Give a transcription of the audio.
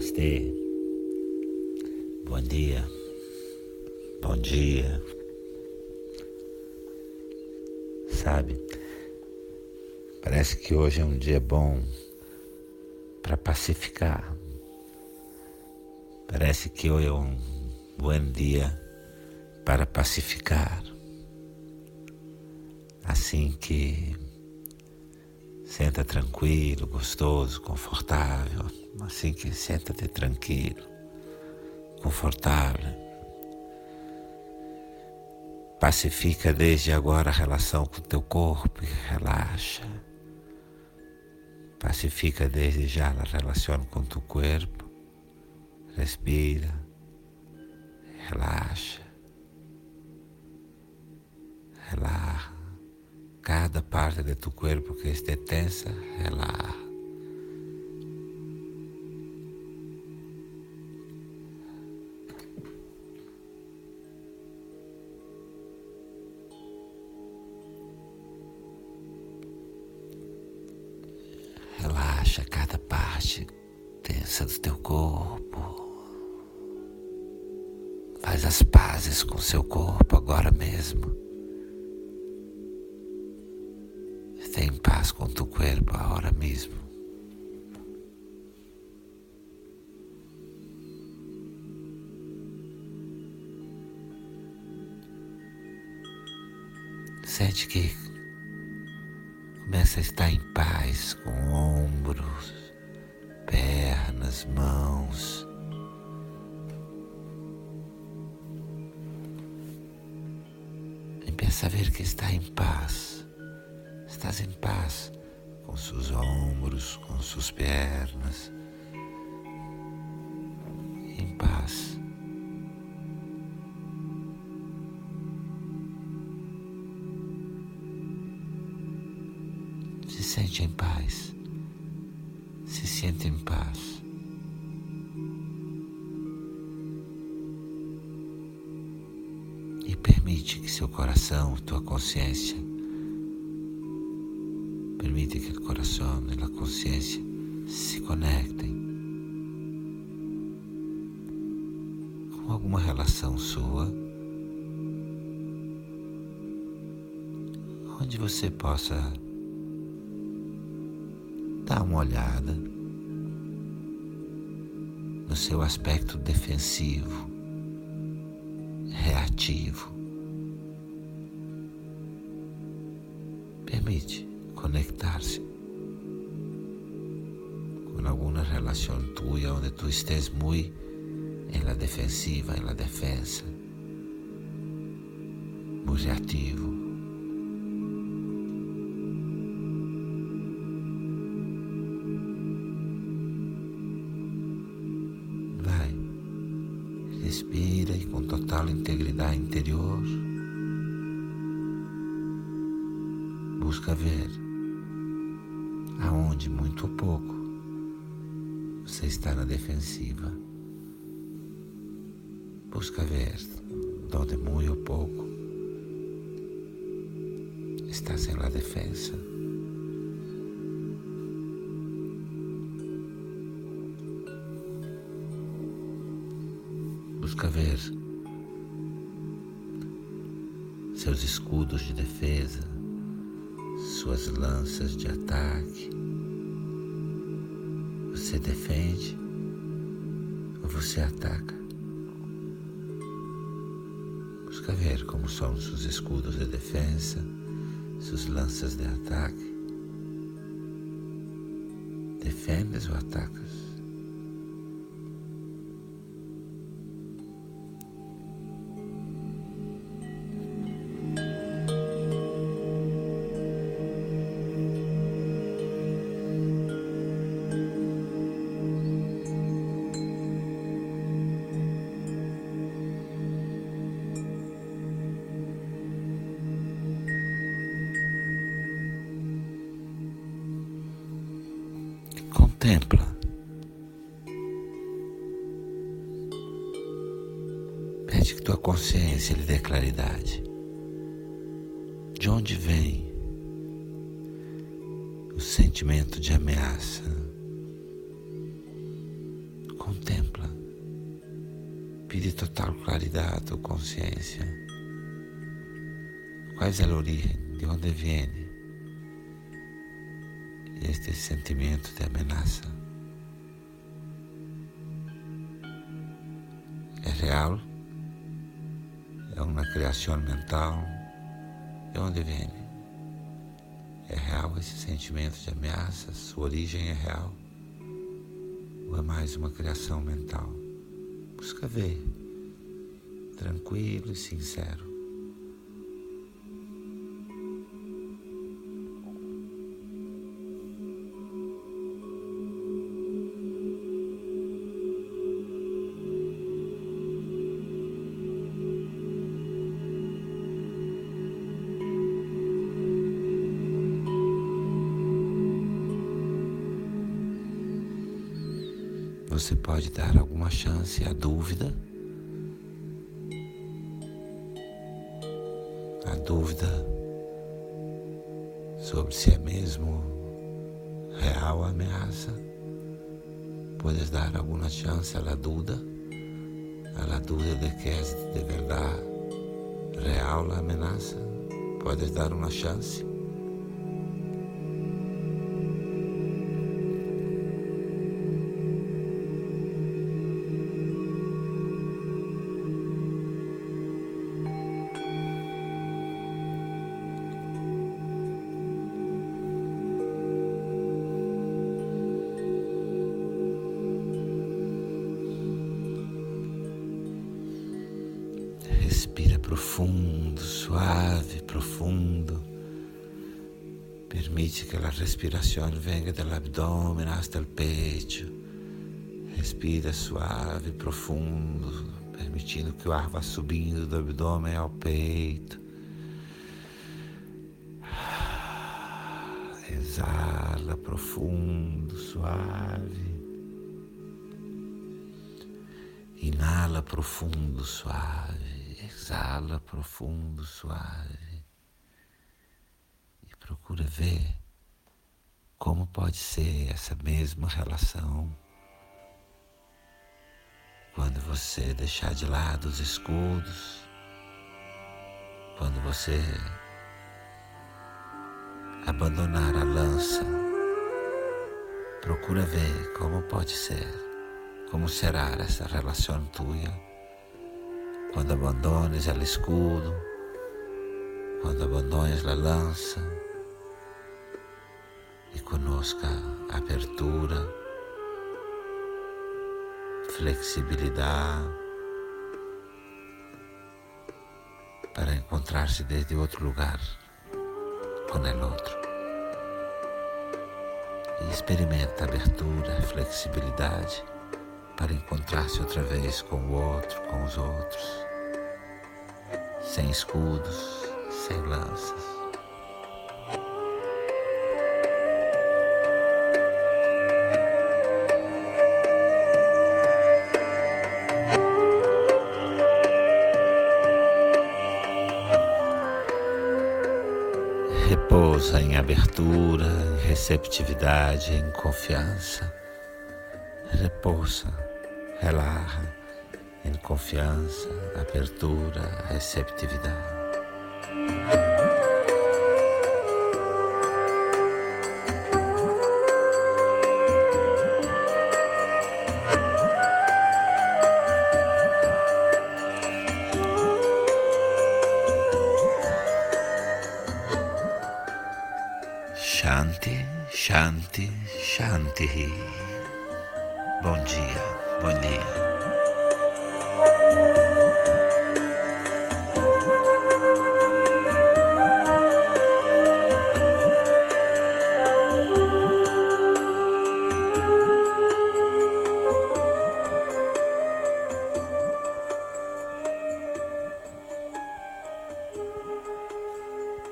Namastê. Bom dia. Bom dia. Sabe, parece que hoje é um dia bom para pacificar. Parece que hoje é um bom dia para pacificar. Assim que senta tranquilo, gostoso, confortável. Assim que senta-te tranquilo, confortável. Pacifica desde agora a relação com o teu corpo e relaxa. Pacifica desde já a relação com o teu corpo. Respira, relaxa, relaxa. Cada parte de tu corpo que esté tensa, relaxa. Relaxa cada parte tensa do teu corpo. Faz as pazes com seu corpo agora mesmo. Esté em paz com tu corpo agora mesmo. Sente que começa a estar em paz com ombros, pernas, mãos. Empieza a ver que está em paz. Estás em paz com seus ombros, com suas pernas. Em paz. Se sente em paz. Se sente em paz. E permite que seu coração, tua consciência, permite que o coração e a consciência se conectem com alguma relação sua, onde você possa dar uma olhada no seu aspecto defensivo, reativo. Permite conectar-se com alguma relação tua onde tu estés muito em la defensiva, em la defensa, muito reativo. Vai, respira e com total integridade interior, busca ver aonde muito ou pouco você está na defensiva. Busca ver onde muito ou pouco estás em la defensa. Busca ver seus escudos de defesa, suas lanças de ataque. Você defende ou você ataca? Busca ver como são seus escudos de defesa, suas lanças de ataque. Defendes ou atacas? Pede que tua consciência lhe dê claridade. De onde vem o sentimento de ameaça? e de total claridade ou consciência. Qual é a origem? De onde vem este sentimento de ameaça? É real? É uma criação mental? De onde vem? É real esse sentimento de ameaça? Sua origem é real? Ou é mais uma criação mental? Busca ver, tranquilo e sincero. Você pode dar alguma chance à dúvida. A dúvida sobre se é mesmo real a ameaça. Puedes dar alguma chance à dúvida, à dúvida de que é de verdade real a ameaça. Puedes dar uma chance. Profundo, suave, profundo. Permite que a respiração venha do abdômen até o peito. Respira suave, profundo, permitindo que o ar vá subindo do abdômen ao peito. Exala profundo, suave. Inala profundo, suave exala profundo, suave e procura ver como pode ser essa mesma relação quando você deixar de lado os escudos, quando você abandonar a lança. Procura ver como pode ser, como será essa relação tua quando abandones o escudo, quando abandones a lança e conosca abertura, flexibilidade para encontrar-se desde outro lugar com o outro. E experimenta abertura, flexibilidade para encontrar-se outra vez com o outro, com os outros, sem escudos, sem lanças. Repousa em abertura, em receptividade, em confiança. Repousa relaxa em confiança, abertura, receptividade. Shanti, Shanti, Shanti. Bom dia. Bom dia. Música